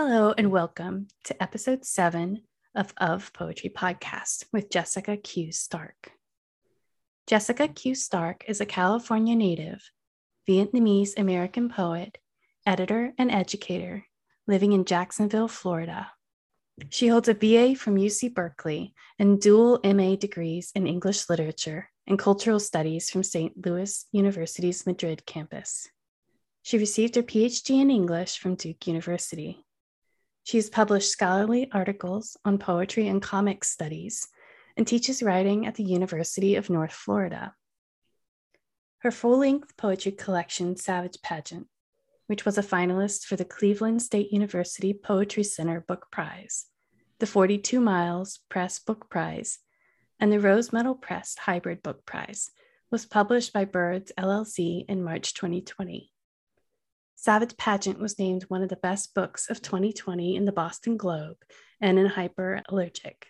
Hello and welcome to episode seven of Of Poetry Podcast with Jessica Q. Stark. Jessica Q. Stark is a California native, Vietnamese American poet, editor, and educator living in Jacksonville, Florida. She holds a BA from UC Berkeley and dual MA degrees in English literature and cultural studies from St. Louis University's Madrid campus. She received her PhD in English from Duke University. She has published scholarly articles on poetry and comic studies and teaches writing at the University of North Florida. Her full length poetry collection, Savage Pageant, which was a finalist for the Cleveland State University Poetry Center Book Prize, the 42 Miles Press Book Prize, and the Rose Metal Press Hybrid Book Prize, was published by Birds LLC in March 2020. Savage Pageant was named one of the best books of 2020 in the Boston Globe and in Hyperallergic.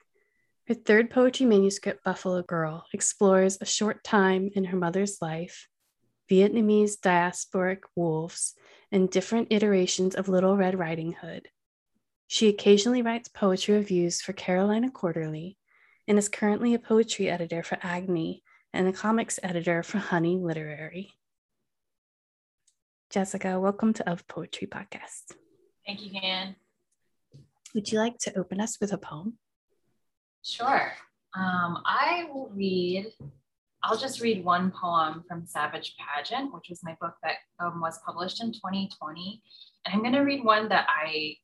Her third poetry manuscript, Buffalo Girl, explores a short time in her mother's life, Vietnamese diasporic wolves, and different iterations of Little Red Riding Hood. She occasionally writes poetry reviews for Carolina Quarterly and is currently a poetry editor for Agni and a comics editor for Honey Literary. Jessica, welcome to Of Poetry Podcast. Thank you, Han. Would you like to open us with a poem? Sure. Um, I will read, I'll just read one poem from Savage Pageant, which was my book that um, was published in 2020. And I'm going to read one that I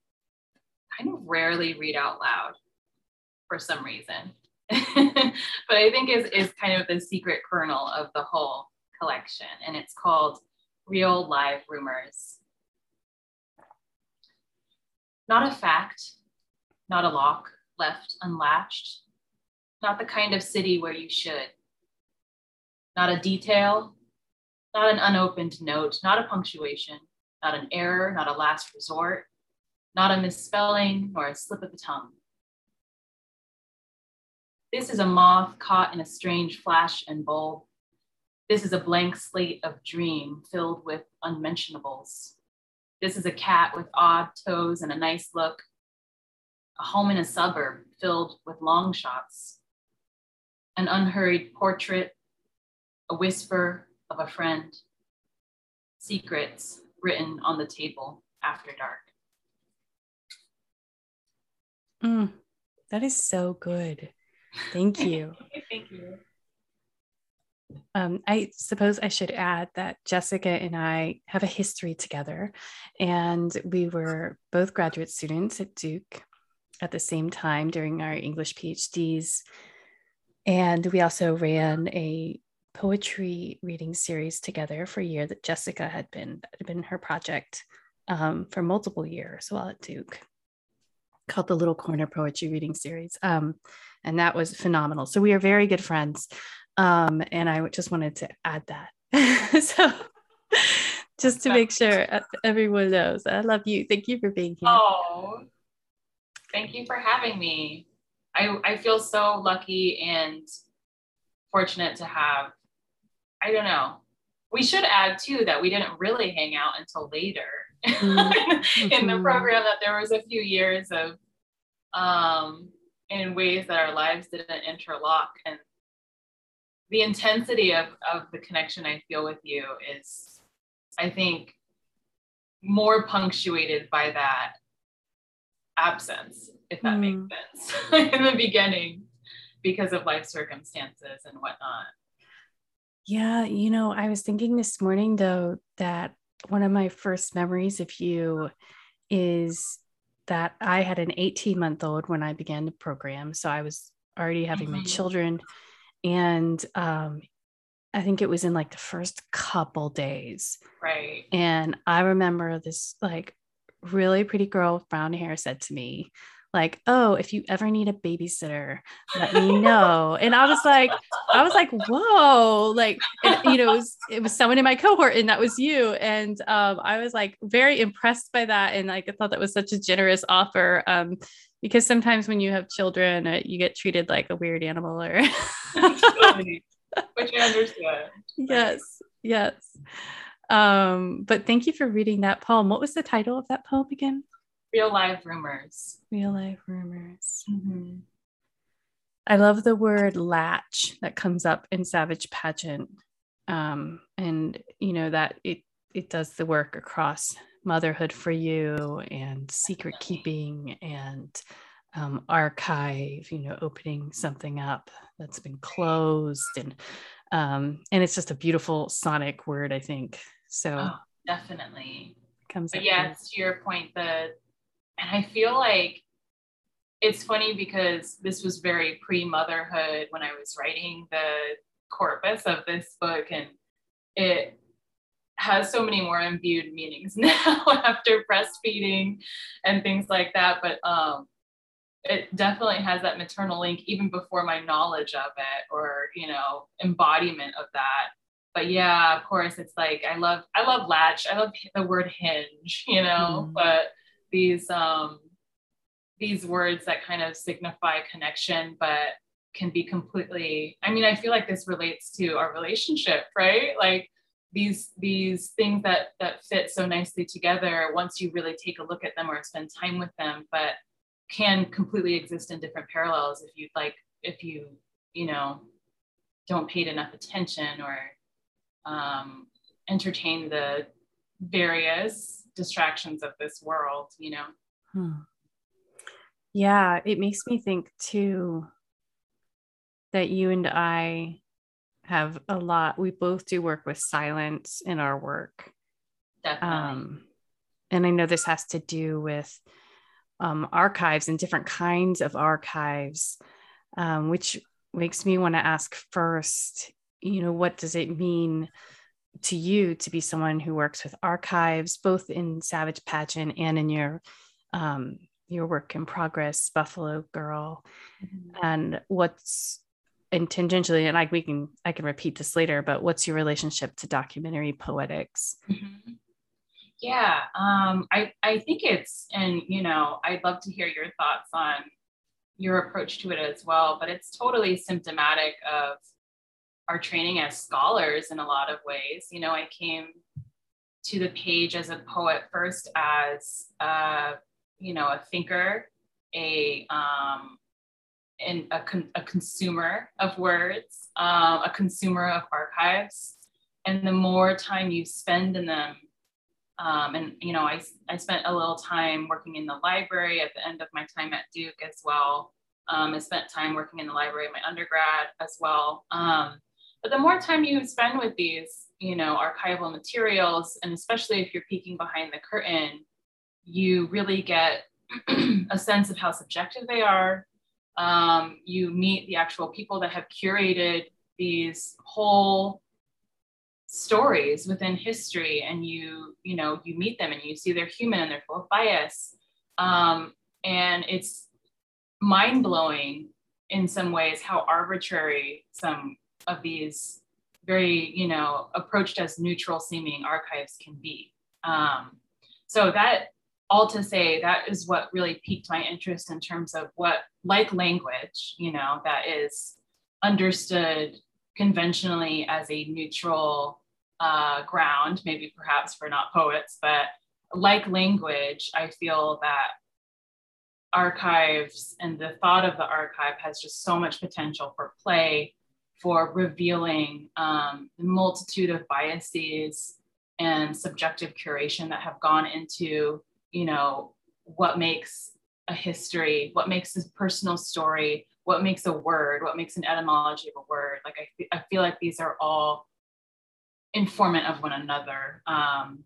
kind of rarely read out loud for some reason. but I think is, is kind of the secret kernel of the whole collection. And it's called real live rumors. Not a fact, not a lock left unlatched, not the kind of city where you should. Not a detail, not an unopened note, not a punctuation, not an error, not a last resort, not a misspelling nor a slip of the tongue. This is a moth caught in a strange flash and bulb, this is a blank slate of dream filled with unmentionables. This is a cat with odd toes and a nice look, a home in a suburb filled with long shots, an unhurried portrait, a whisper of a friend, secrets written on the table after dark. Mm, that is so good. Thank you. Thank you. Um, I suppose I should add that Jessica and I have a history together, and we were both graduate students at Duke at the same time during our English PhDs. And we also ran a poetry reading series together for a year that Jessica had been had been her project um, for multiple years while at Duke, called the Little Corner Poetry Reading Series, um, and that was phenomenal. So we are very good friends. Um, and I just wanted to add that. so just to make sure everyone knows, I love you. Thank you for being here. Oh, thank you for having me. I, I feel so lucky and fortunate to have, I don't know. We should add too that we didn't really hang out until later mm-hmm. in the mm-hmm. program, that there was a few years of um, in ways that our lives didn't interlock. And the intensity of, of the connection I feel with you is, I think, more punctuated by that absence, if that mm. makes sense, in the beginning because of life circumstances and whatnot. Yeah, you know, I was thinking this morning though that one of my first memories of you is that I had an 18 month old when I began the program. So I was already having mm-hmm. my children and um, I think it was in like the first couple days. Right. And I remember this like really pretty girl with brown hair said to me, like, oh, if you ever need a babysitter, let me know. and I was like, I was like, whoa, like, and, you know, it was, it was someone in my cohort and that was you. And um, I was like very impressed by that. And like, I thought that was such a generous offer. Um, because sometimes when you have children, uh, you get treated like a weird animal or. Which I understand. Yes, yes. Um, but thank you for reading that poem. What was the title of that poem again? Real life rumors. Real life rumors. Mm-hmm. I love the word latch that comes up in Savage Pageant. Um, and you know that it it does the work across motherhood for you and secret keeping and um, archive, you know, opening something up that's been closed and um, and it's just a beautiful sonic word, I think. So oh, definitely comes. But yes, to your point, the and I feel like it's funny because this was very pre-motherhood when I was writing the corpus of this book, and it has so many more imbued meanings now after breastfeeding and things like that. But um, it definitely has that maternal link even before my knowledge of it or you know embodiment of that but yeah of course it's like i love i love latch i love the word hinge you know mm. but these um these words that kind of signify connection but can be completely i mean i feel like this relates to our relationship right? Like these these things that that fit so nicely together once you really take a look at them or spend time with them but can completely exist in different parallels if you like if you you know don't pay enough attention or um, entertain the various distractions of this world you know hmm. yeah it makes me think too that you and i have a lot we both do work with silence in our work Definitely. um and i know this has to do with um, archives and different kinds of archives, um, which makes me want to ask first, you know, what does it mean to you to be someone who works with archives, both in Savage Pageant and in your um, your work in progress, Buffalo Girl, mm-hmm. and what's and tangentially, and I we can I can repeat this later, but what's your relationship to documentary poetics? Mm-hmm. Yeah, um, I, I think it's, and you know, I'd love to hear your thoughts on your approach to it as well, but it's totally symptomatic of our training as scholars in a lot of ways. You know, I came to the page as a poet first as, a, you know, a thinker, a, um, and a, con- a consumer of words, um, a consumer of archives. And the more time you spend in them, um, and you know, I, I spent a little time working in the library at the end of my time at Duke as well. Um, I spent time working in the library my undergrad as well. Um, but the more time you spend with these, you know, archival materials, and especially if you're peeking behind the curtain, you really get a sense of how subjective they are. Um, you meet the actual people that have curated these whole stories within history and you you know you meet them and you see they're human and they're full of bias um, and it's mind-blowing in some ways how arbitrary some of these very you know approached as neutral seeming archives can be. Um, so that all to say that is what really piqued my interest in terms of what like language you know that is understood conventionally as a neutral uh, ground, maybe perhaps for not poets, but like language, I feel that archives and the thought of the archive has just so much potential for play, for revealing um, the multitude of biases and subjective curation that have gone into, you know, what makes a history, what makes a personal story, what makes a word, what makes an etymology of a word. Like I, I feel like these are all informant of one another. Um,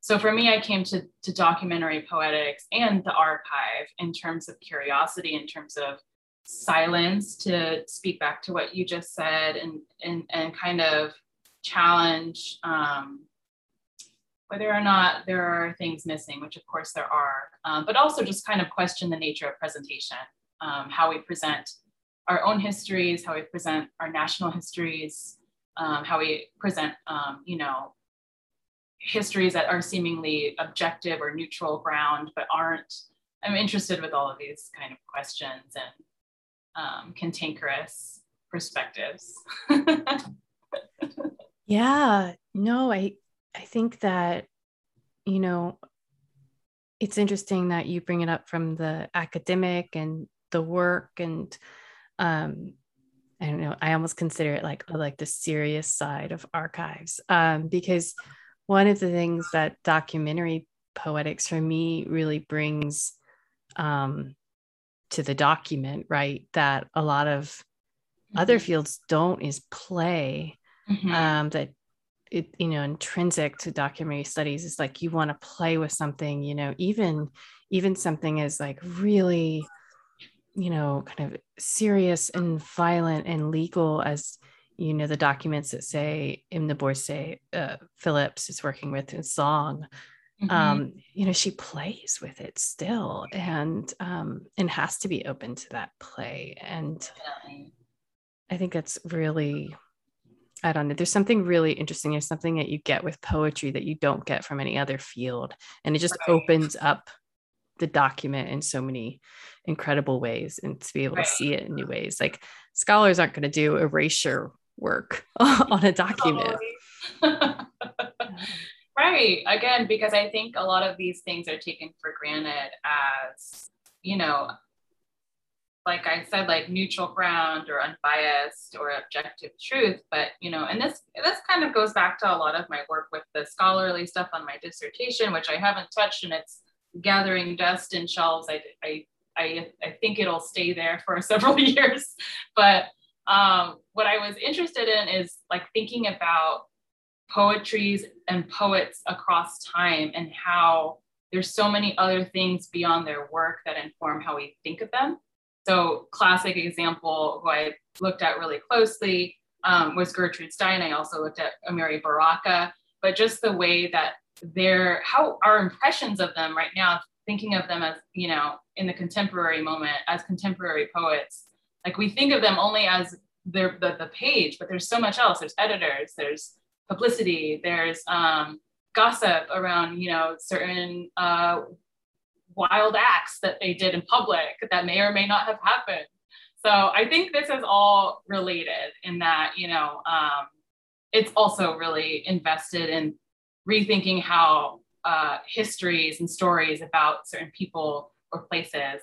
so for me, I came to, to documentary poetics and the archive in terms of curiosity, in terms of silence, to speak back to what you just said and, and, and kind of challenge um, whether or not there are things missing, which of course there are, um, but also just kind of question the nature of presentation, um, how we present our own histories, how we present our national histories, um, how we present, um, you know, histories that are seemingly objective or neutral ground, but aren't. I'm interested with all of these kind of questions and um, cantankerous perspectives. yeah, no, I I think that you know it's interesting that you bring it up from the academic and the work and um, I don't know, I almost consider it like like the serious side of archives um, because one of the things that documentary poetics for me really brings um, to the document, right, that a lot of mm-hmm. other fields don't is play. Mm-hmm. Um, that it, you know, intrinsic to documentary studies is like you want to play with something, you know, even even something as like really you know, kind of serious and violent and legal as you know the documents that say in the NourbeSe uh, Phillips is working with in Zong. Mm-hmm. Um, you know, she plays with it still, and um, and has to be open to that play. And I think that's really, I don't know. There's something really interesting. There's something that you get with poetry that you don't get from any other field, and it just right. opens up the document in so many incredible ways and to be able right. to see it in new ways. Like scholars aren't going to do erasure work on a document. right. Again, because I think a lot of these things are taken for granted as, you know, like I said, like neutral ground or unbiased or objective truth. But you know, and this this kind of goes back to a lot of my work with the scholarly stuff on my dissertation, which I haven't touched, and it's gathering dust in shelves. I, I, I, I think it'll stay there for several years. But um, what I was interested in is like thinking about poetries and poets across time and how there's so many other things beyond their work that inform how we think of them. So classic example who I looked at really closely um, was Gertrude Stein. I also looked at Amiri Baraka, but just the way that their how our impressions of them right now thinking of them as you know in the contemporary moment as contemporary poets like we think of them only as their the, the page but there's so much else there's editors there's publicity. There's um, gossip around you know certain uh, wild acts that they did in public that may or may not have happened. So i think this is all related in that you know um, it's also really invested in rethinking how uh, histories and stories about certain people or places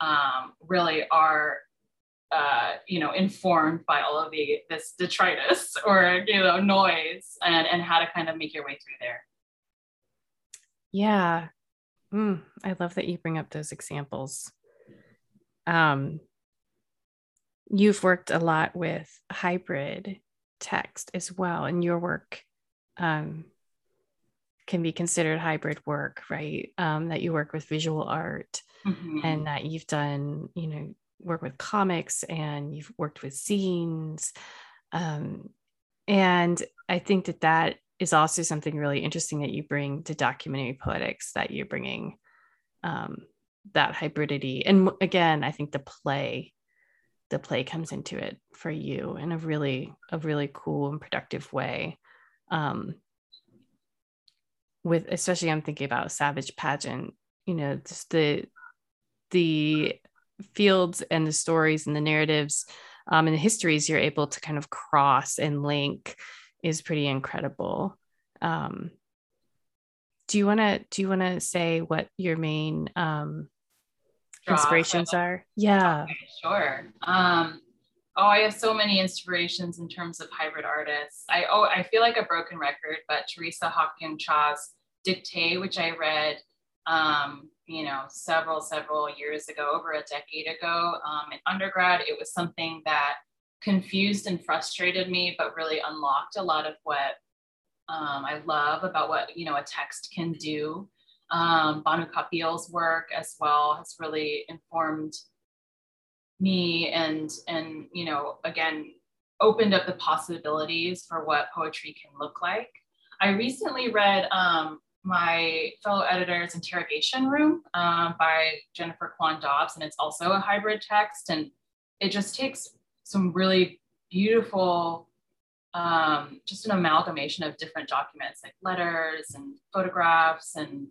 um, really are uh, you know informed by all of the this detritus or you know noise and and how to kind of make your way through there yeah mm, i love that you bring up those examples um you've worked a lot with hybrid text as well in your work um can be considered hybrid work, right? Um, that you work with visual art mm-hmm. and that you've done, you know, work with comics and you've worked with zines. Um, and I think that that is also something really interesting that you bring to documentary poetics that you're bringing um, that hybridity. And again, I think the play, the play comes into it for you in a really, a really cool and productive way. Um, with especially I'm thinking about Savage Pageant, you know, just the the fields and the stories and the narratives um, and the histories you're able to kind of cross and link is pretty incredible. Um, do you want to do you want to say what your main um, inspirations are? Yeah, okay, sure. Um, oh, I have so many inspirations in terms of hybrid artists. I oh, I feel like a broken record, but Teresa Hak Kyung Cha's Dictee, which I read, um, you know, several, several years ago, over a decade ago um, in undergrad, it was something that confused and frustrated me, but really unlocked a lot of what um, I love about what, you know, a text can do. Um, Bhanu Kapil's work as well has really informed me and and you know again opened up the possibilities for what poetry can look like i recently read um, my fellow editor's interrogation room um, by jennifer kwon dobbs and it's also a hybrid text and it just takes some really beautiful um, just an amalgamation of different documents like letters and photographs and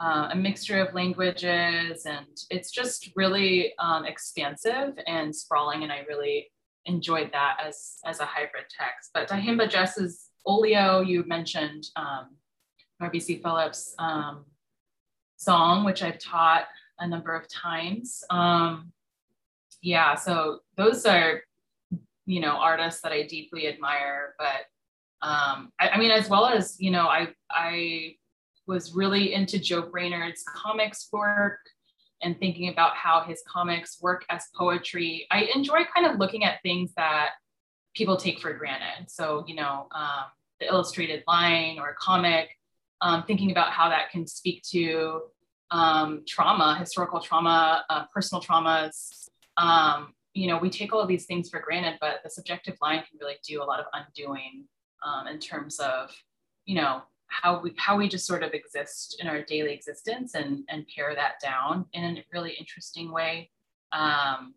uh, a mixture of languages and it's just really um, expansive and sprawling and i really enjoyed that as as a hybrid text. But tyehimba jess's olio you mentioned um, NourbeSe Philip's um, Zong, which I've taught a number of times. Um, yeah, so those are, you know, artists that I deeply admire. But um, I, I mean, as well as, you know, I, I was really into Joe Brainard's comics work and thinking about how his comics work as poetry. I enjoy kind of looking at things that people take for granted. So, you know, um, the illustrated line or a comic, um, thinking about how that can speak to um, trauma, historical trauma, uh, personal traumas. Um, you know, we take all of these things for granted, but the subjective line can really do a lot of undoing um, in terms of, you know, how we how we just sort of exist in our daily existence and and pare that down in a really interesting way. Um,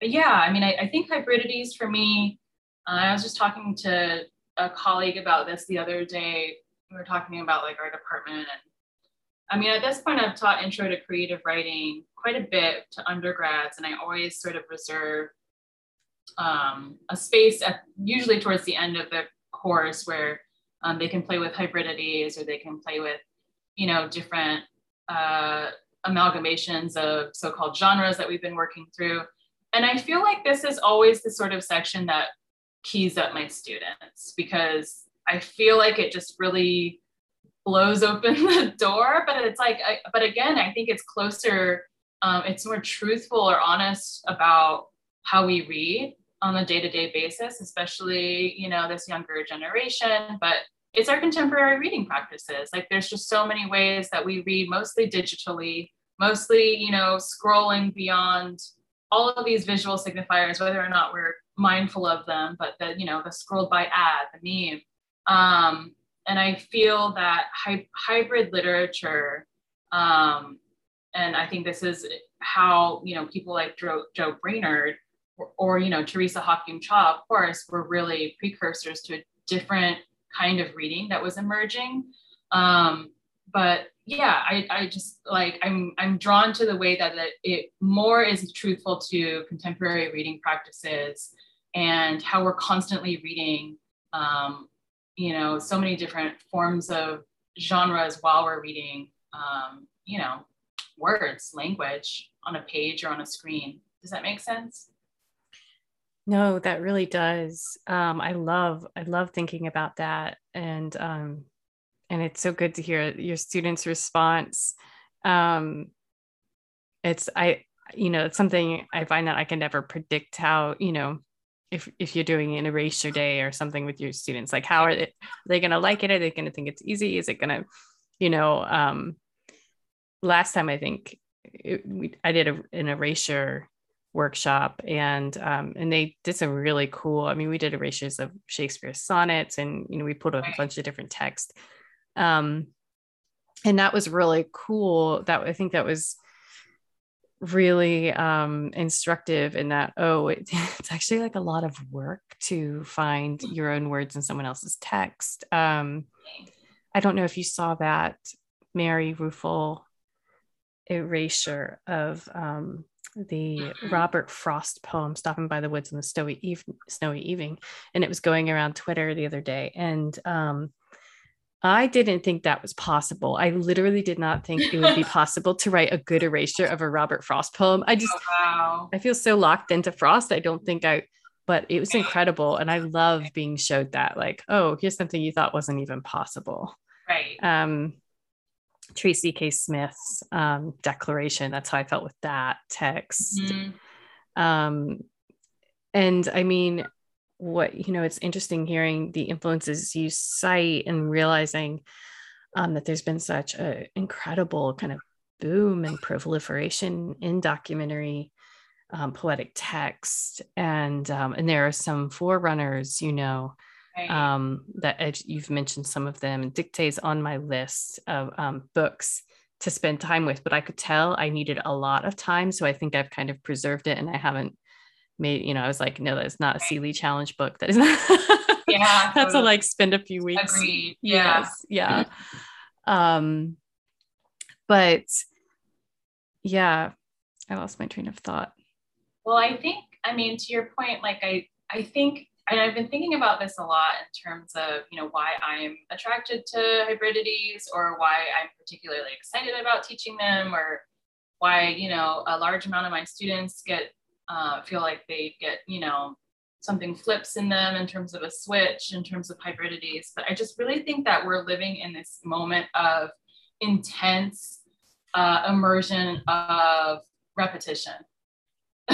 but yeah, I mean, I, I think hybridities for me. Uh, I was just talking to a colleague about this the other day. We were talking about like our department and I mean, at this point, I've taught intro to creative writing quite a bit to undergrads, and I always sort of reserve um, a space at usually towards the end of the course where um, they can play with hybridities or they can play with, you know, different uh, amalgamations of so-called genres that we've been working through. And I feel like this is always the sort of section that keys up my students because I feel like it just really blows open the door. But it's like, I, but again, I think it's closer, um, it's more truthful or honest about how we read on a day-to-day basis, especially, you know, this younger generation, but it's our contemporary reading practices. Like there's just so many ways that we read mostly digitally, mostly, you know, scrolling beyond all of these visual signifiers, whether or not we're mindful of them, but the, you know, the scrolled by ad, the meme. Um, and I feel that hy- hybrid literature, um, and I think this is how you know people like Joe, Joe Brainard or, or, you know Teresa Hak Kyung Cha, of course, were really precursors to a different kind of reading that was emerging. Um, but yeah, I, I just like I'm I'm drawn to the way that it, it more is truthful to contemporary reading practices and how we're constantly reading um, you know, so many different forms of genres while we're reading, um, you know, words, language on a page or on a screen. Does that make sense? No, that really does. Um, I love, I love thinking about that, and um, and it's so good to hear your students' response. Um, it's I, you know, it's something I find that I can never predict how you know if if you're doing an erasure day or something with your students like how are they, are they going to like it? Are they going to think it's easy? Is it going to you know um last time i think it, we, i did a, an erasure workshop and um and they did some really cool i mean we did erasures of shakespeare's sonnets and you know we put a bunch of different text. Um and that was really cool. That i think that was really um, instructive in that oh it, it's actually like a lot of work to find your own words in someone else's text. Um, i don't know if you saw that mary ruefle erasure of um, the robert frost poem stopping by the woods in the snowy, eve- snowy evening and it was going around twitter the other day and um, I didn't think that was possible. I literally did not think it would be possible to write a good erasure of a Robert Frost poem. I just, oh, wow. I feel so locked into Frost. I don't think I, but it was incredible. And I love being showed that, like, oh, here's something you thought wasn't even possible. Right. Um, Tracy K. Smith's um, declaration. That's how I felt with that text. Mm-hmm. Um, and I mean, what you know it's interesting hearing the influences you cite and realizing um, that there's been such an incredible kind of boom and proliferation in documentary um, poetic text and um, and there are some forerunners you know right. um, that you've mentioned some of them Dictee's on my list of um, books to spend time with but i could tell i needed a lot of time so i think i've kind of preserved it and i haven't made you know i was like no that's not a Seeley challenge book that is not yeah. That's a like spend a few weeks. Agreed. yeah. Yes, yeah. Um but yeah i lost my train of thought. Well i think i mean to your point like i i think and I've been thinking about this a lot in terms of, you know, why I'm attracted to hybridities or why I'm particularly excited about teaching them or why, you know, a large amount of my students get, uh, feel like they get, you know, something flips in them in terms of a switch, in terms of hybridities. But I just really think that we're living in this moment of intense uh, immersion of repetition.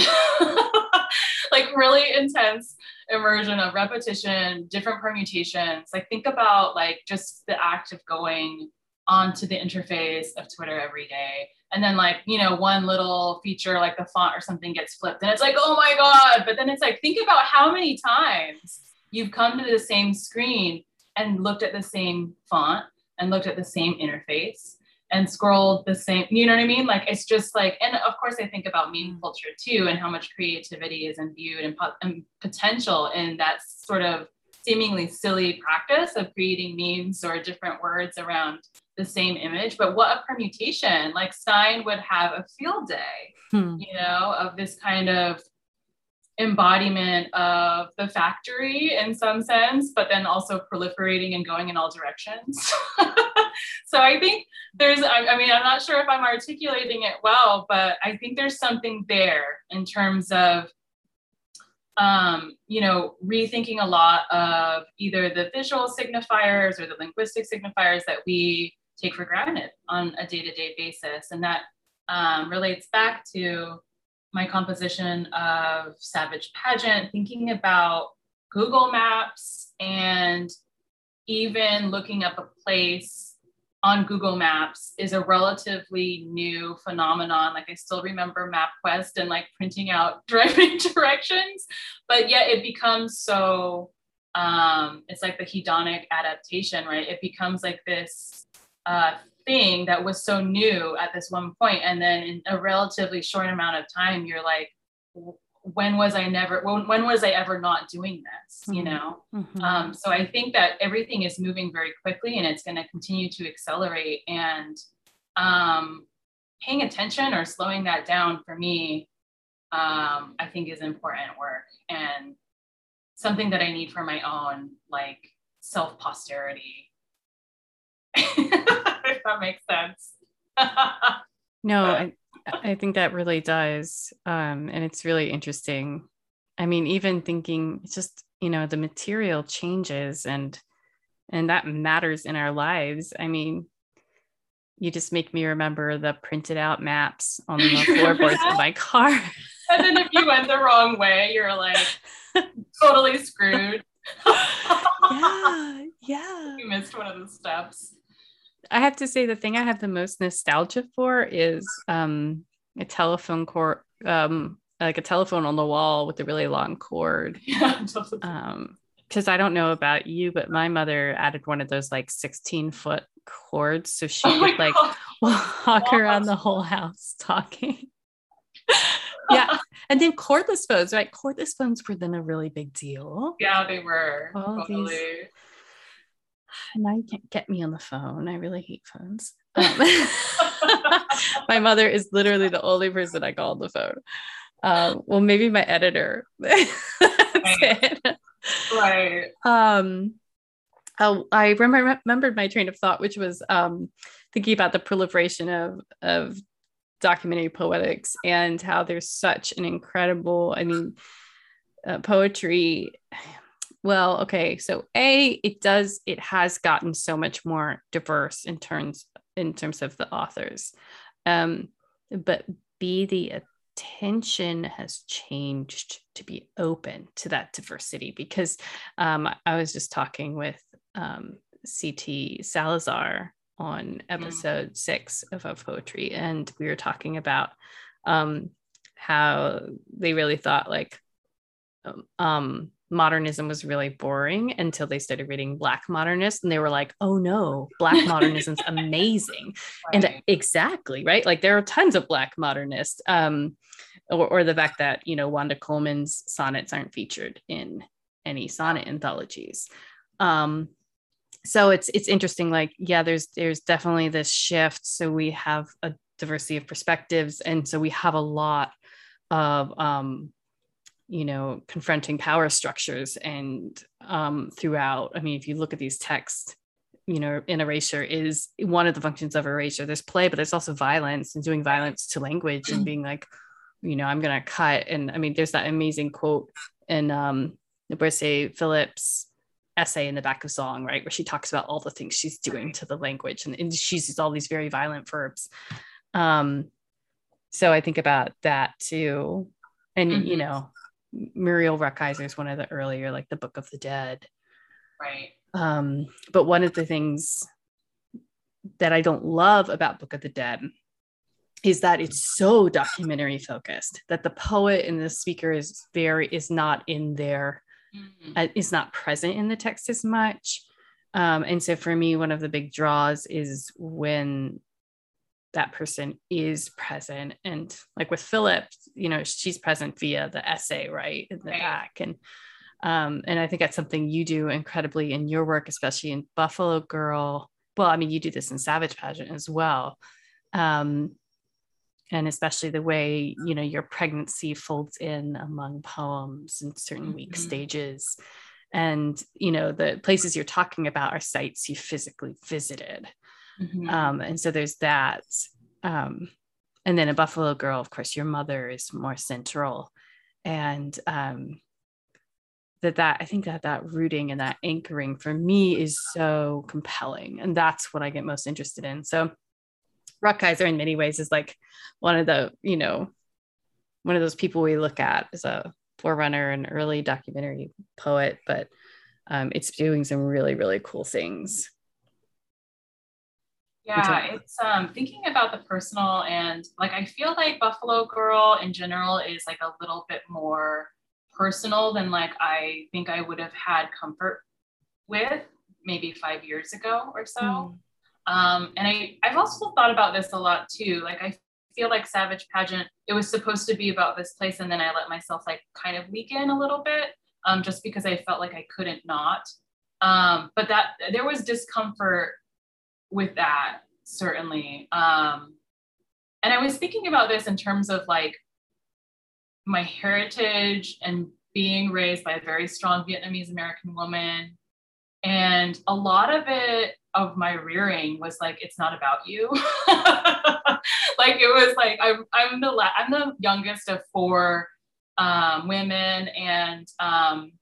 like really intense immersion of repetition, different permutations. Like think about like just the act of going onto the interface of Twitter every day. And then like, you know, one little feature like the font or something gets flipped and it's like, oh my God. But then it's like, think about how many times you've come to the same screen and looked at the same font and looked at the same interface and scrolled the same, you know what I mean? Like it's just like, and of course I think about meme mm. culture too and how much creativity is imbued and, and potential in that sort of seemingly silly practice of creating memes or different words around the same image. But what a permutation! Like Stein would have a field day, hmm. you know, of this kind of embodiment of the factory in some sense, but then also proliferating and going in all directions. so I think there's, I, I, mean, I'm not sure if I'm articulating it well, but I think there's something there in terms of, um, you know, rethinking a lot of either the visual signifiers or the linguistic signifiers that we take for granted on a day to day basis. And that um, relates back to my composition of Savage Pageant, thinking about Google Maps and even looking up a place on Google Maps is a relatively new phenomenon. Like I still remember MapQuest and like printing out driving directions, but yet it becomes so um, it's like the hedonic adaptation, right? It becomes like this uh, thing that was so new at this one point and then in a relatively short amount of time you're like when was i never when, when was i ever not doing this you mm-hmm. know mm-hmm. um, so i think that everything is moving very quickly and it's going to continue to accelerate and um, paying attention or slowing that down for me um, i think is important work and something that i need for my own like self posterity if that makes sense. no, I, I think that really does. Um, and it's really interesting. I mean, even thinking it's just, you know, the material changes and and that matters in our lives. I mean, you just make me remember the printed out maps on the floorboards of my car. and then if you went the wrong way, you're like totally screwed. yeah, yeah. You missed one of the steps. I have to say the thing I have the most nostalgia for is um, a telephone cord, um, like a telephone on the wall with a really long cord. Yeah, um, because I don't know about you, but my mother added one of those like 16 foot cords, so she oh could like walk around the whole house talking. yeah, and then cordless phones, right? Cordless phones were then a really big deal. Yeah, they were. All totally. these now you can't get me on the phone. I really hate phones. Um, my mother is literally the only person I call on the phone. Um, well, maybe my editor. right. right. Um, oh, I remember, remembered my train of thought, which was um, thinking about the proliferation of of documentary poetics and how there's such an incredible. I mean, uh, poetry well, okay. So A, it does, it has gotten so much more diverse in terms in terms of the authors. Um, but B, the attention has changed to be open to that diversity because um, I was just talking with um, CT Salazar on mm. episode mm. six of, of Poetry, and we were talking about um, how they really thought like um, um modernism was really boring until they started reading black modernists and they were like oh no black modernism's amazing. Right. and exactly right? Like there are tons of black modernists um or, or the fact that you know wanda coleman's sonnets aren't featured in any sonnet anthologies. Um so it's it's interesting like yeah there's there's definitely this shift. So we have a diversity of perspectives and so we have a lot of um you know confronting power structures and um, throughout i mean if you look at these texts you know in erasure is one of the functions of erasure. There's play but there's also violence and doing violence to language and being like you know i'm gonna cut and i mean there's that amazing quote in um NourbeSe Philip's essay in the back of Zong right where she talks about all the things she's doing to the language and, and she uses all these very violent verbs. Um so i think about that too. And mm-hmm. you know muriel rukeyser is one of the earlier like the book of the dead. Right. Um, but one of the things that I don't love about Book of the Dead is that it's so documentary focused that the poet and the speaker is very is not in there mm-hmm. uh, is not present in the text as much. Um, and so for me one of the big draws is when that person is present and like with philip you know she's present via the essay right in the right. back and um, and I think that's something you do incredibly in your work, especially in Buffalo Girl. Well, I mean, you do this in Savage Pageant as well. Um, and especially the way, you know, your pregnancy folds in among poems in certain mm-hmm. week stages. And, you know, the places you're talking about are sites you physically visited. Mm-hmm. Um, and so there's that. Um, and then a Buffalo Girl, of course, your mother is more central. And um, that that i think that that rooting and that anchoring for me is so compelling and that's what i get most interested in so Rukeyser in many ways is like one of the you know one of those people we look at as a forerunner and early documentary poet but um, it's doing some really really cool things yeah it's um thinking about the personal and like i feel like buffalo girl in general is like a little bit more personal than like I think I would have had comfort with maybe five years ago or so. Mm. Um, and I, I've also thought about this a lot too. Like I feel like Savage Pageant, it was supposed to be about this place, and then I let myself like kind of leak in a little bit, um, just because I felt like I couldn't not. Um, but that there was discomfort with that certainly. Um, and I was thinking about this in terms of like my heritage and being raised by a very strong Vietnamese American woman. And a lot of it of my rearing was like, it's not about you. like it was like I'm I'm the la- I'm the youngest of four um, women, and um,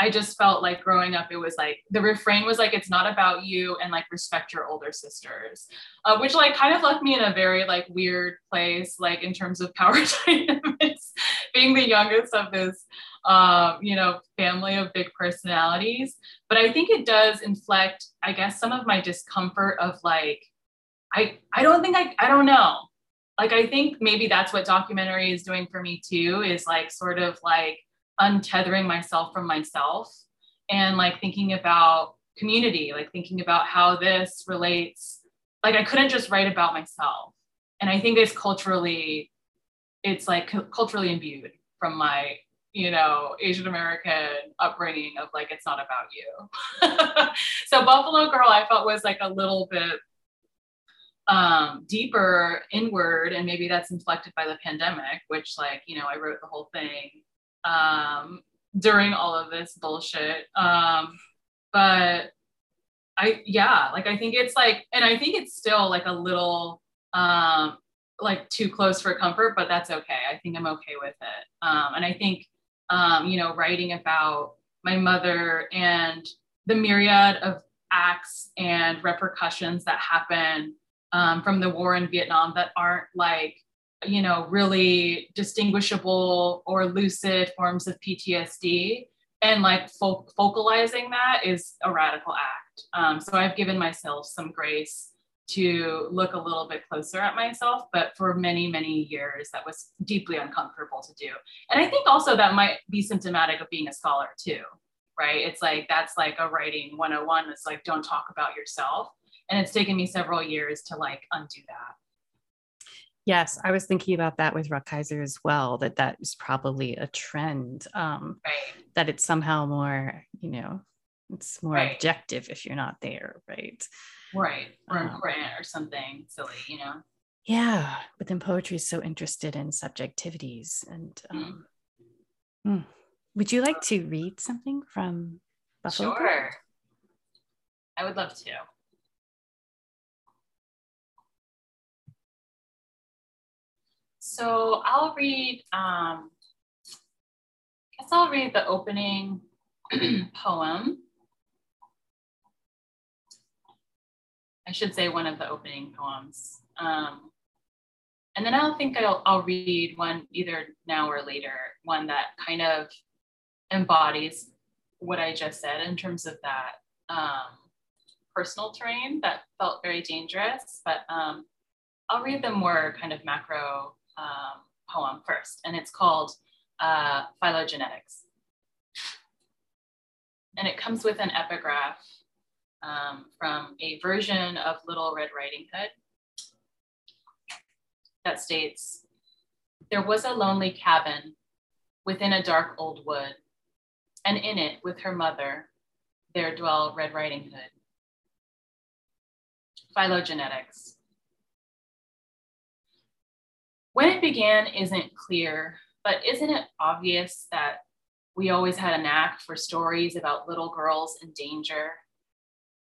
I just felt like growing up, it was like the refrain was like, it's not about you and like respect your older sisters, uh, which like kind of left me in a very like weird place, like in terms of power dynamics, being the youngest of this, um, you know, family of big personalities. But I think it does inflect, I guess, some of my discomfort of like, I, I don't think I, I don't know. Like, I think maybe that's what documentary is doing for me too, is like sort of like, untethering myself from myself and like thinking about community, like thinking about how this relates. Like I couldn't just write about myself. And I think it's culturally, it's like culturally imbued from my, you know, Asian American upbringing of like, it's not about you. so Buffalo Girl, I felt was like a little bit um, deeper inward. And maybe that's inflected by the pandemic, which like, you know, I wrote the whole thing um, during all of this bullshit. Um, but I, yeah, like I think it's like, and I think it's still like a little um, like too close for comfort, but that's okay. I think I'm okay with it. Um, and I think, um, you know, writing about my mother and the myriad of acts and repercussions that happen um, from the war in Vietnam that aren't like you know, really distinguishable or lucid forms of PTSD. And like fo- focalizing that is a radical act. Um, so I've given myself some grace to look a little bit closer at myself. But for many, many years, that was deeply uncomfortable to do. And I think also that might be symptomatic of being a scholar too, right? It's like that's like a writing 101. It's like, don't talk about yourself. And it's taken me several years to like undo that. Yes, I was thinking about that with Rukeyser as well. That that is probably a trend. Um, right. That it's somehow more, you know, it's more right. objective if you're not there, right? Right, or um, important or something silly, you know. Yeah, but then poetry is so interested in subjectivities and um, Hmm. Would you like to read something from Buffalo? Sure. I would love to. So I'll read, um, I guess I'll read the opening poem. I should say one of the opening poems. Um, and then I'll think I'll, I'll read one either now or later, one that kind of embodies what I just said in terms of that um, personal terrain that felt very dangerous. But um, I'll read the more kind of macro um, poem first, and it's called uh, Phylogenetics. And it comes with an epigraph um, from a version of Little Red Riding Hood that states, There was a lonely cabin within a dark old wood, and in it with her mother, there dwell Red Riding Hood. Phylogenetics. When it began isn't clear, but isn't it obvious that we always had a knack for stories about little girls in danger?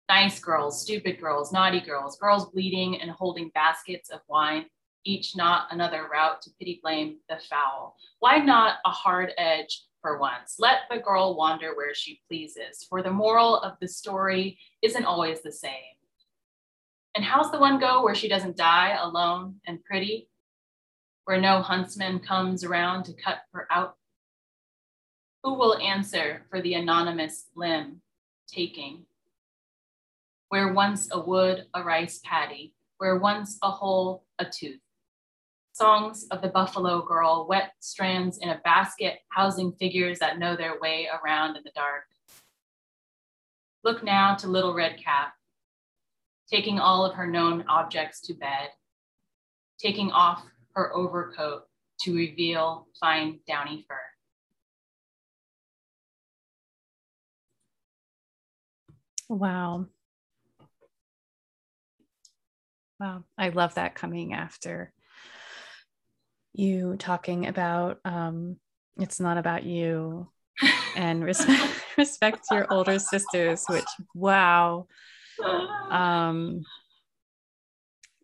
Nice girls, stupid girls, naughty girls, girls bleeding and holding baskets of wine, each not another route to pity blame the foul. Why not a hard edge for once? Let the girl wander where she pleases, for the moral of the story isn't always the same. And how's the one go where she doesn't die alone and pretty? Where no huntsman comes around to cut her out? Who will answer for the anonymous limb taking? Where once a wood, a rice paddy, where once a hole, a tooth. Songs of the buffalo girl, wet strands in a basket, housing figures that know their way around in the dark. Look now to Little Red Cap, taking all of her known objects to bed, taking off her overcoat to reveal fine downy fur. Wow. Wow. I love that coming after you talking about um, it's not about you and respect, respect your older sisters, which, wow. Um,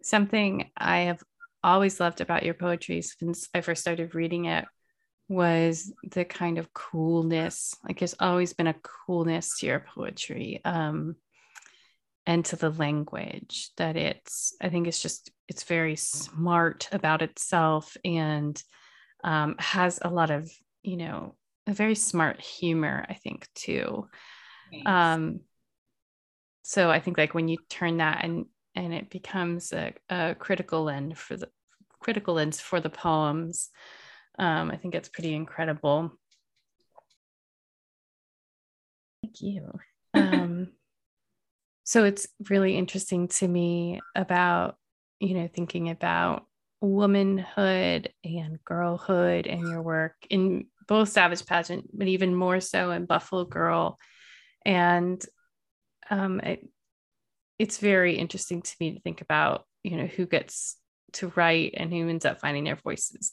something I have always loved about your poetry since I first started reading it was the kind of coolness. Like there's always been a coolness to your poetry um, and to the language that it's, I think it's just, it's very smart about itself and um, has a lot of, you know, a very smart humor, I think, too. Um, so I think like when you turn that and and it becomes a, a critical lens for the critical lens for the poems. Um, I think it's pretty incredible. Thank you. Um, so it's really interesting to me about, you know, thinking about womanhood and girlhood and your work in both Savage Pageant, but even more so in Buffalo Girl. And um, it, it's very interesting to me to think about you know who gets to write and who ends up finding their voices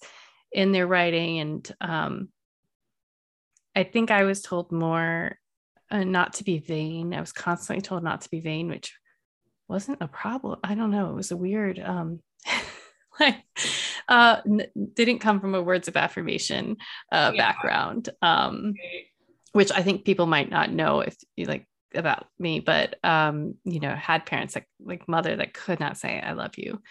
in their writing. And um, i think i was told more uh, not to be vain. I was constantly told not to be vain which wasn't a problem. I don't know. It was a weird um like uh n- didn't come from a words of affirmation uh yeah. background um which i think people might not know if you like about me, but um, you know, had parents like like mother that could not say I love you.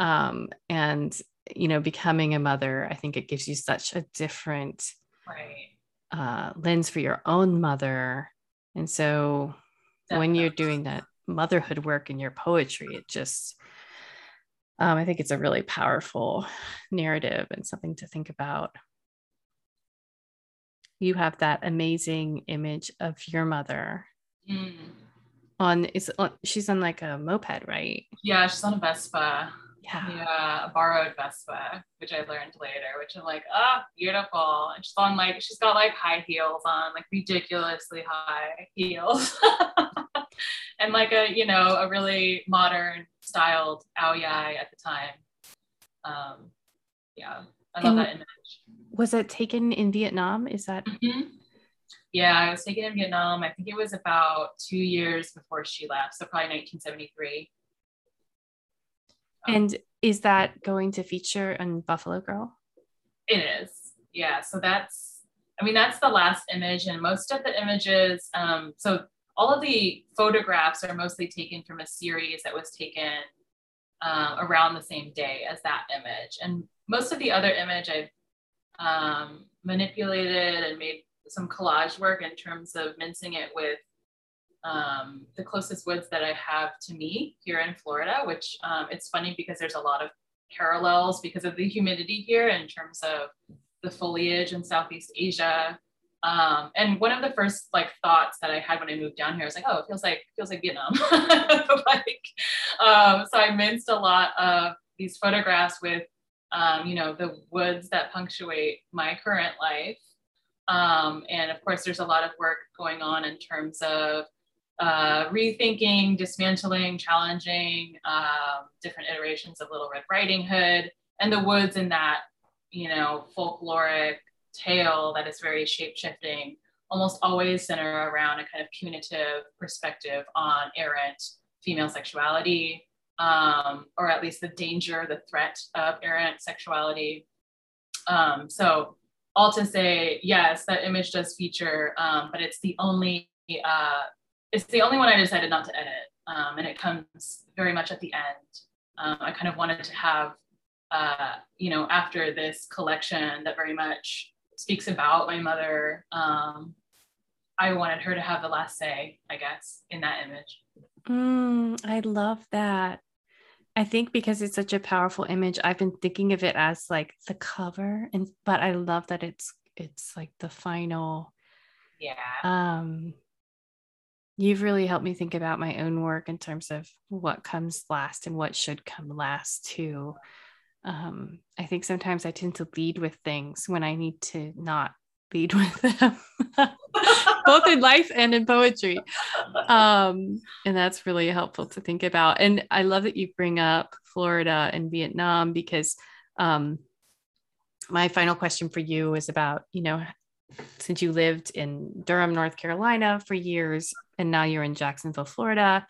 Um, and you know, becoming a mother, I think it gives you such a different right. uh, lens for your own mother. And so Definitely. when you're doing that motherhood work in your poetry, it just um, I think it's a really powerful narrative and something to think about. You have that amazing image of your mother Mm. On is on, she's on like a moped, right? Yeah, she's on a Vespa. Yeah. Yeah, a borrowed Vespa, which I learned later, which I'm like, oh, beautiful. And she's on like, she's got like high heels on, like ridiculously high heels. and like a, you know, a really modern styled ao dai at the time. Um, yeah, I love and that image. was it taken in Vietnam? Is that? Mm-hmm. Yeah, I was taken in Vietnam. I think it was about two years before she left, so probably 1973. And is that going to feature in Buffalo Girl? It is. Yeah. So that's, I mean, that's the last image, and most of the images, um, so all of the photographs are mostly taken from a series that was taken uh, around the same day as that image. And most of the other image I've um, manipulated and made some collage work in terms of mincing it with um, the closest woods that I have to me here in Florida, which um, it's funny because there's a lot of parallels because of the humidity here in terms of the foliage in Southeast Asia. Um, and one of the first like thoughts that I had when I moved down here was like, oh, it feels like feels like Vietnam. like, um, so I minced a lot of these photographs with, um, you know, the woods that punctuate my current life. Um, and of course, there's a lot of work going on in terms of uh, rethinking, dismantling, challenging um, different iterations of Little Red Riding Hood and the woods in that, you know, folkloric tale that is very shape shifting, almost always center around a kind of punitive perspective on errant female sexuality, um, or at least the danger, the threat of errant sexuality. Um, so, all to say, yes, that image does feature, um, but it's the only uh, it's the only one I decided not to edit, um, and it comes very much at the end. Um, I kind of wanted to have, uh, you know, after this collection that very much speaks about my mother. Um, I wanted her to have the last say, I guess, in that image. Mm, I love that. I think because it's such a powerful image, I've been thinking of it as like the cover, and but I love that it's it's like the final. Yeah. Um, you've really helped me think about my own work in terms of what comes last and what should come last too um, i think sometimes i tend to lead with things when i need to not lead with them both in life and in poetry. Um, and that's really helpful to think about. And i love that you bring up florida and vietnam because um, my final question for you is about you know since you lived in Durham, North Carolina for years, and now you're in Jacksonville, Florida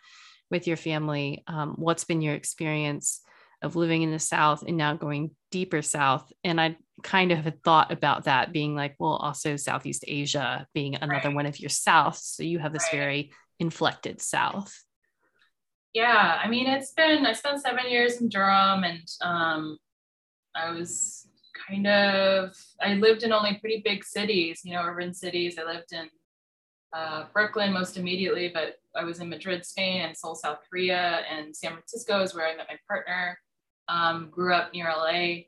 with your family, um, what's been your experience of living in the South and now going deeper South? And I kind of had thought about that being like, well, also Southeast Asia being another right. one of your Souths. So you have this right. very inflected South. Yeah, I mean, it's been, I spent seven years in Durham and um, I was kind of I lived in only pretty big cities, you know, urban cities. I lived in uh, Brooklyn most immediately, but I was in Madrid, Spain, and Seoul, South Korea, and San Francisco is where I met my partner. Um, grew up near LA,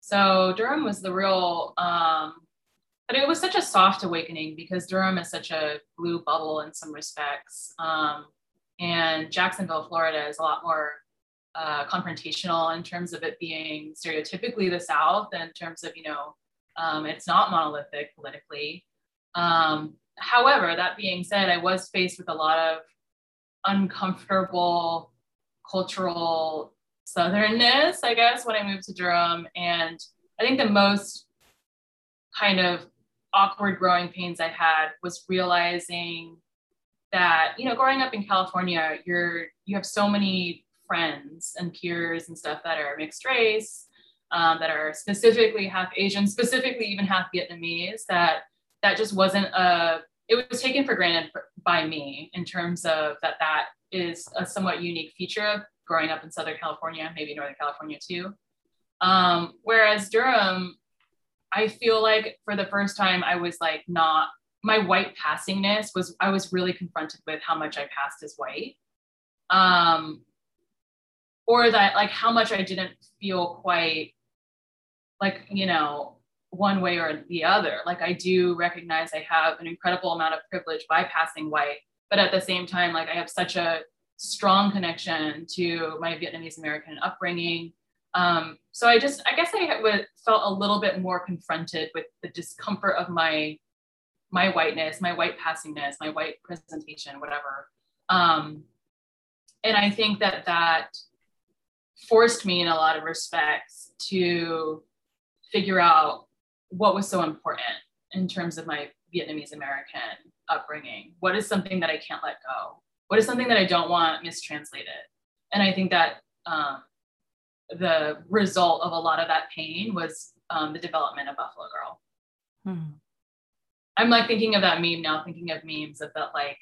so Durham was the real. Um, but it was such a soft awakening because Durham is such a blue bubble in some respects, um, and Jacksonville, Florida, is a lot more uh, confrontational in terms of it being stereotypically the South, in terms of, you know, um, it's not monolithic politically. Um, however, that being said, I was faced with a lot of uncomfortable cultural southernness, I guess, when I moved to Durham. And I think the most kind of awkward growing pains I had was realizing that, you know, growing up in California, you're you have so many friends and peers and stuff that are mixed race, um, that are specifically half Asian, specifically even half Vietnamese, that that just wasn't a, it was taken for granted by me in terms of that that is a somewhat unique feature of growing up in Southern California, maybe Northern California too. Um, whereas Durham, I feel like for the first time I was like not my white passingness was I was really confronted with how much I passed as white. Um, or that like how much I didn't feel quite like, you know, one way or the other. Like I do recognize I have an incredible amount of privilege by passing white, but at the same time, like I have such a strong connection to my Vietnamese American upbringing. Um, so I just, I guess I would, felt a little bit more confronted with the discomfort of my my whiteness, my white passingness, my white presentation, whatever. Um, and I think that that forced me in a lot of respects to figure out what was so important in terms of my Vietnamese American upbringing. What is something that I can't let go? What is something that I don't want mistranslated? And I think that um, the result of a lot of that pain was um, the development of Buffalo Girl. Hmm. I'm like thinking of that meme now, thinking of memes of that like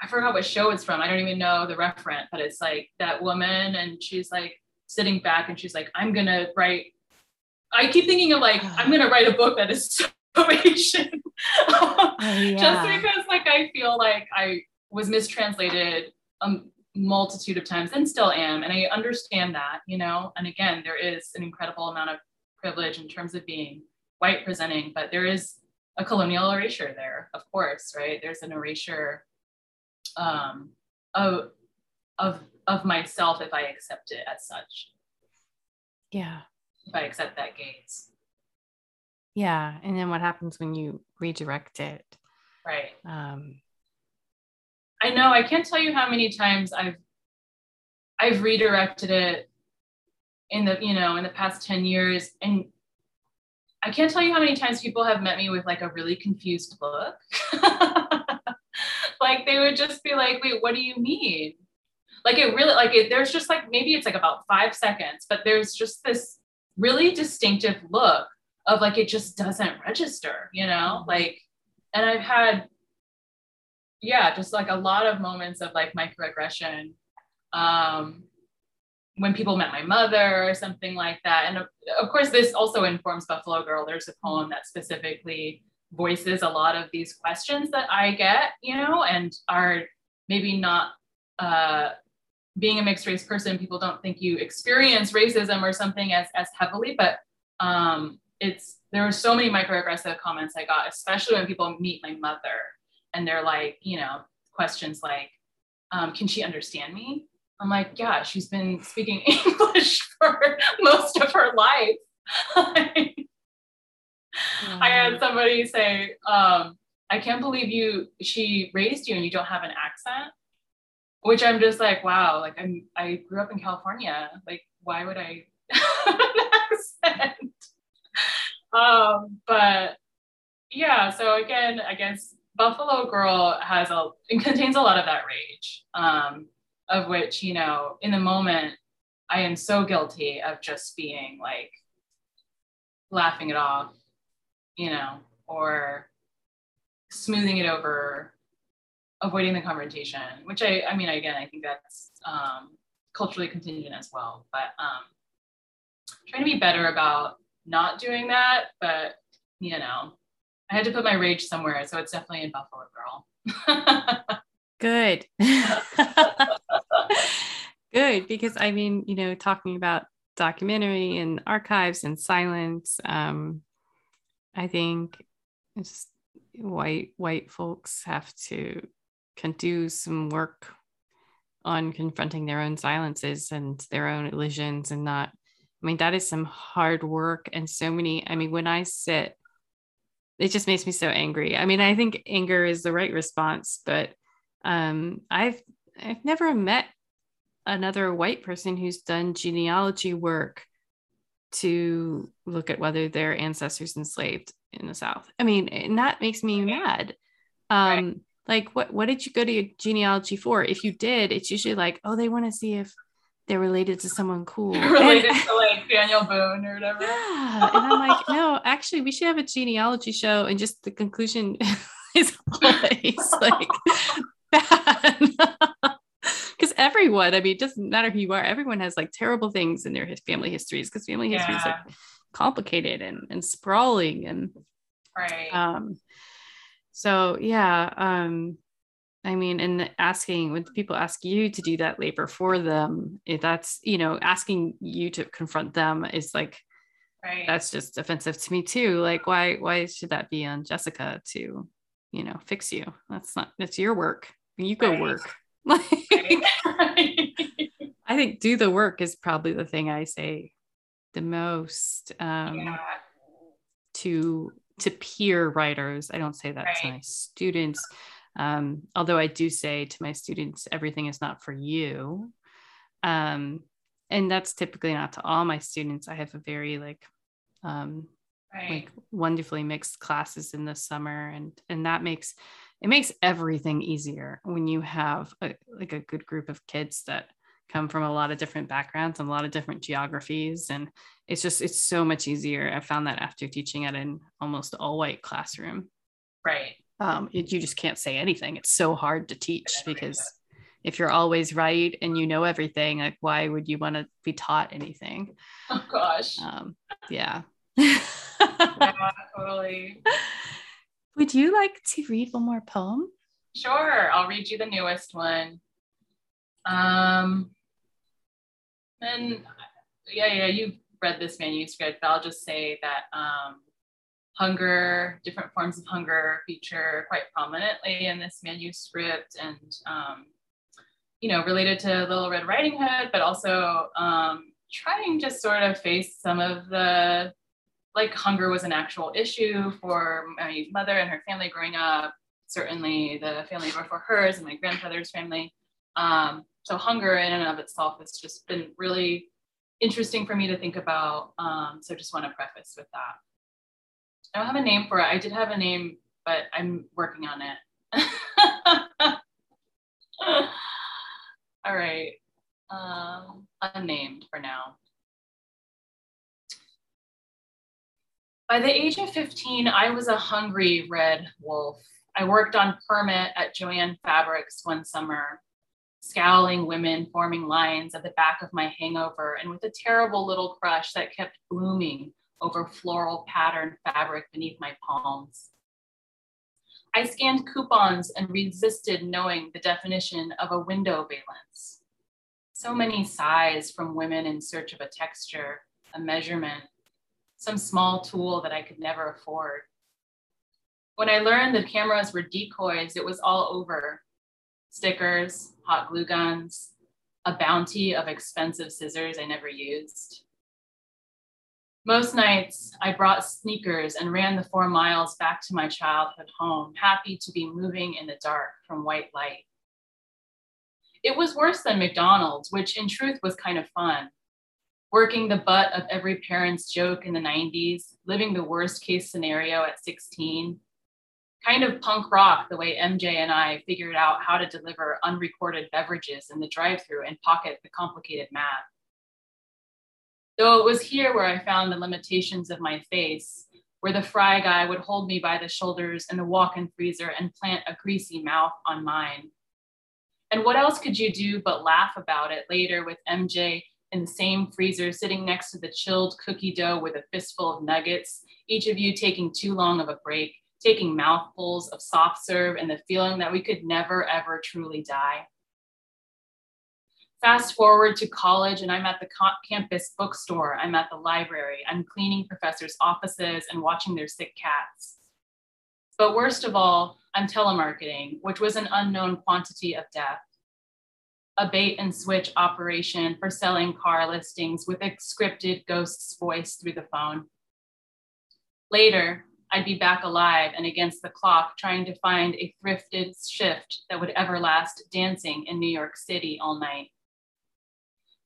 I forgot what show it's from. I don't even know the referent, but it's like that woman and she's like sitting back and she's like, I'm gonna write. I keep thinking of like, I'm gonna write a book that is situation. oh, yeah. Just because like I feel like I was mistranslated a multitude of times and still am. And I understand that, you know, and again, there is an incredible amount of privilege in terms of being white presenting, but there is a colonial erasure there, of course, right? There's an erasure um, of, of, of myself if I accept it as such. Yeah. If I accept that gaze. Yeah. And then what happens when you redirect it? Right. Um, I know I can't tell you how many times I've I've redirected it in the, you know, in the past 10 years. And I can't tell you how many times people have met me with like a really confused look. like they would just be like, wait, what do you mean? Like it really, like it, there's just like, maybe it's like about five seconds, but there's just this really distinctive look of like, it just doesn't register, you know, mm-hmm. like, and I've had, yeah, just like a lot of moments of like microaggression um, when people met my mother or something like that. And of course, this also informs Buffalo Girl. There's a poem that specifically voices a lot of these questions that I get, you know, and are maybe not uh, being a mixed race person, people don't think you experience racism or something as, as heavily, but um, it's, there are so many microaggressive comments I got, especially when people meet my mother and they're like, you know, questions like, um, can she understand me? I'm like, yeah, she's been speaking English for most of her life. I had somebody say, um, I can't believe you, she raised you and you don't have an accent. Which I'm just like, wow, like I'm I grew up in California. Like, why would I have an accent? Um, but yeah, so again, I guess Buffalo Girl has a it contains a lot of that rage. Um, of which, you know, in the moment, I am so guilty of just being like laughing it off, you know, or smoothing it over, avoiding the confrontation, which I, I mean, again, I think that's um, culturally contingent as well, but um, trying to be better about not doing that, but you know, I had to put my rage somewhere, so it's definitely in Buffalo Girl. Good. Good, because I mean, you know, talking about documentary and archives and silence, um, I think it's white white folks have to can do some work on confronting their own silences and their own illusions and not I mean that is some hard work and so many I mean when I sit it just makes me so angry. I mean I think anger is the right response but um, I've I've never met another white person who's done genealogy work to look at whether their ancestors enslaved in the South. I mean, and that makes me mad. Um, right. Like, what what did you go to your genealogy for? If you did, it's usually like, oh, they want to see if they're related to someone cool. related and, to like Daniel Boone or whatever. Yeah. And I'm like, no, actually, we should have a genealogy show. And just the conclusion is always like bad. Because everyone, I mean, it doesn't matter who you are, everyone has like terrible things in their family histories because family history is like complicated and, and sprawling and right. Um, so yeah, um, I mean, and asking when people ask you to do that labor for them, if that's you know asking you to confront them is like right. that's just offensive to me too. Like why why should that be on Jessica to you know fix you? That's not that's your work you go right. work. I think do the work is probably the thing I say the most um, yeah. to to peer writers. I don't say that to my students, um, although I do say to my students, everything is not for you. Um, and that's typically not to all my students. I have a very like um, right. like wonderfully mixed classes in the summer and and that makes it makes everything easier when you have a, like a good group of kids that come from a lot of different backgrounds and a lot of different geographies and it's just it's so much easier i found that after teaching at an almost all white classroom right um, it, you just can't say anything. It's so hard to teach because if you're always right and you know everything like why would you want to be taught anything? Oh gosh. Um, yeah. Yeah totally. Would you like to read one more poem? Sure i'll read you the newest one. Um and yeah, yeah, you've read this manuscript, but I'll just say that um, hunger, different forms of hunger feature quite prominently in this manuscript and, um, you know, related to Little Red Riding Hood, but also um, trying to sort of face some of the, like hunger was an actual issue for my mother and her family growing up, certainly the family before hers and my grandfather's family. Um, so hunger in and of itself has just been really interesting for me to think about. Um, so just want to preface with that. I don't have a name for it. I did have a name, but I'm working on it. All right. Um, unnamed for now. By the age of 15, I was a hungry red wolf. I worked on permit at Jo-Ann Fabrics one summer scowling women forming lines at the back of my hangover, and with a terrible little crush that kept blooming over floral patterned fabric beneath my palms. I scanned coupons and resisted knowing the definition of a window valance. So many sighs from women in search of a texture, a measurement, some small tool that I could never afford. When I learned that cameras were decoys, it was all over stickers, hot glue guns, a bounty of expensive scissors I never used. Most nights, I brought sneakers and ran the four miles back to my childhood home, happy to be moving in the dark from white light. It was worse than McDonald's, which in truth was kind of fun. Working the butt of every parent's joke in the 90s, living the worst case scenario at 16, kind of punk rock the way MJ and I figured out how to deliver unrecorded beverages in the drive through and pocket the complicated math. Though it was here where I found the limitations of my face, where the fry guy would hold me by the shoulders in the walk in freezer and plant a greasy mouth on mine. And what else could you do but laugh about it later with MJ in the same freezer sitting next to the chilled cookie dough with a fistful of nuggets, each of you taking too long of a break taking mouthfuls of soft serve and the feeling that we could never, ever truly die. Fast forward to college, and I'm at the campus bookstore, I'm at the library, I'm cleaning professors' offices and watching their sick cats. But worst of all, I'm telemarketing, which was an unknown quantity of death. A bait and switch operation for selling car listings with a scripted ghost's voice through the phone. Later, I'd be back alive and against the clock trying to find a thrifted shift that would ever last dancing in New York City all night.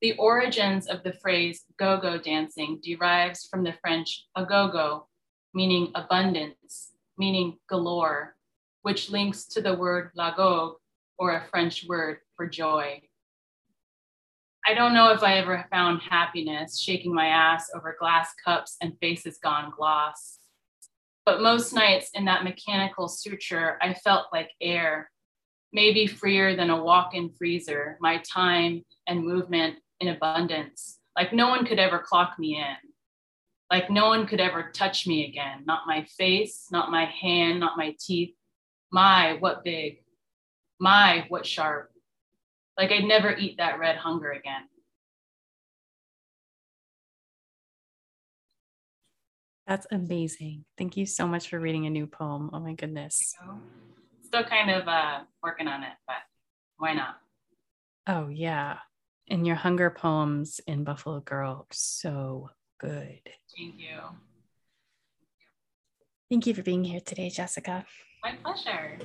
The origins of the phrase go go dancing derives from the French agogo, meaning abundance, meaning galore, which links to the word la gogue, or a French word for joy. I don't know if I ever found happiness shaking my ass over glass cups and faces gone gloss but most nights in that mechanical suture, I felt like air, maybe freer than a walk in freezer, my time and movement in abundance. Like no one could ever clock me in. Like no one could ever touch me again. Not my face, not my hand, not my teeth. My, what big. My, what sharp. Like I'd never eat that red hunger again. That's amazing. Thank you so much for reading a new poem. Oh my goodness. Still kind of uh, working on it, but why not? Oh, yeah. And your hunger poems in Buffalo Girl are so good. Thank you. Thank you for being here today, Jessica. My pleasure.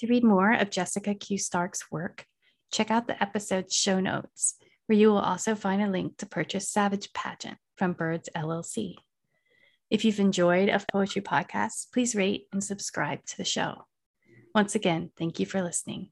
To read more of Jessica Q. Stark's work, check out the episode show notes, where you will also find a link to purchase Savage Pageant from Birds LLC. If you've enjoyed a poetry podcast, please rate and subscribe to the show. Once again, thank you for listening.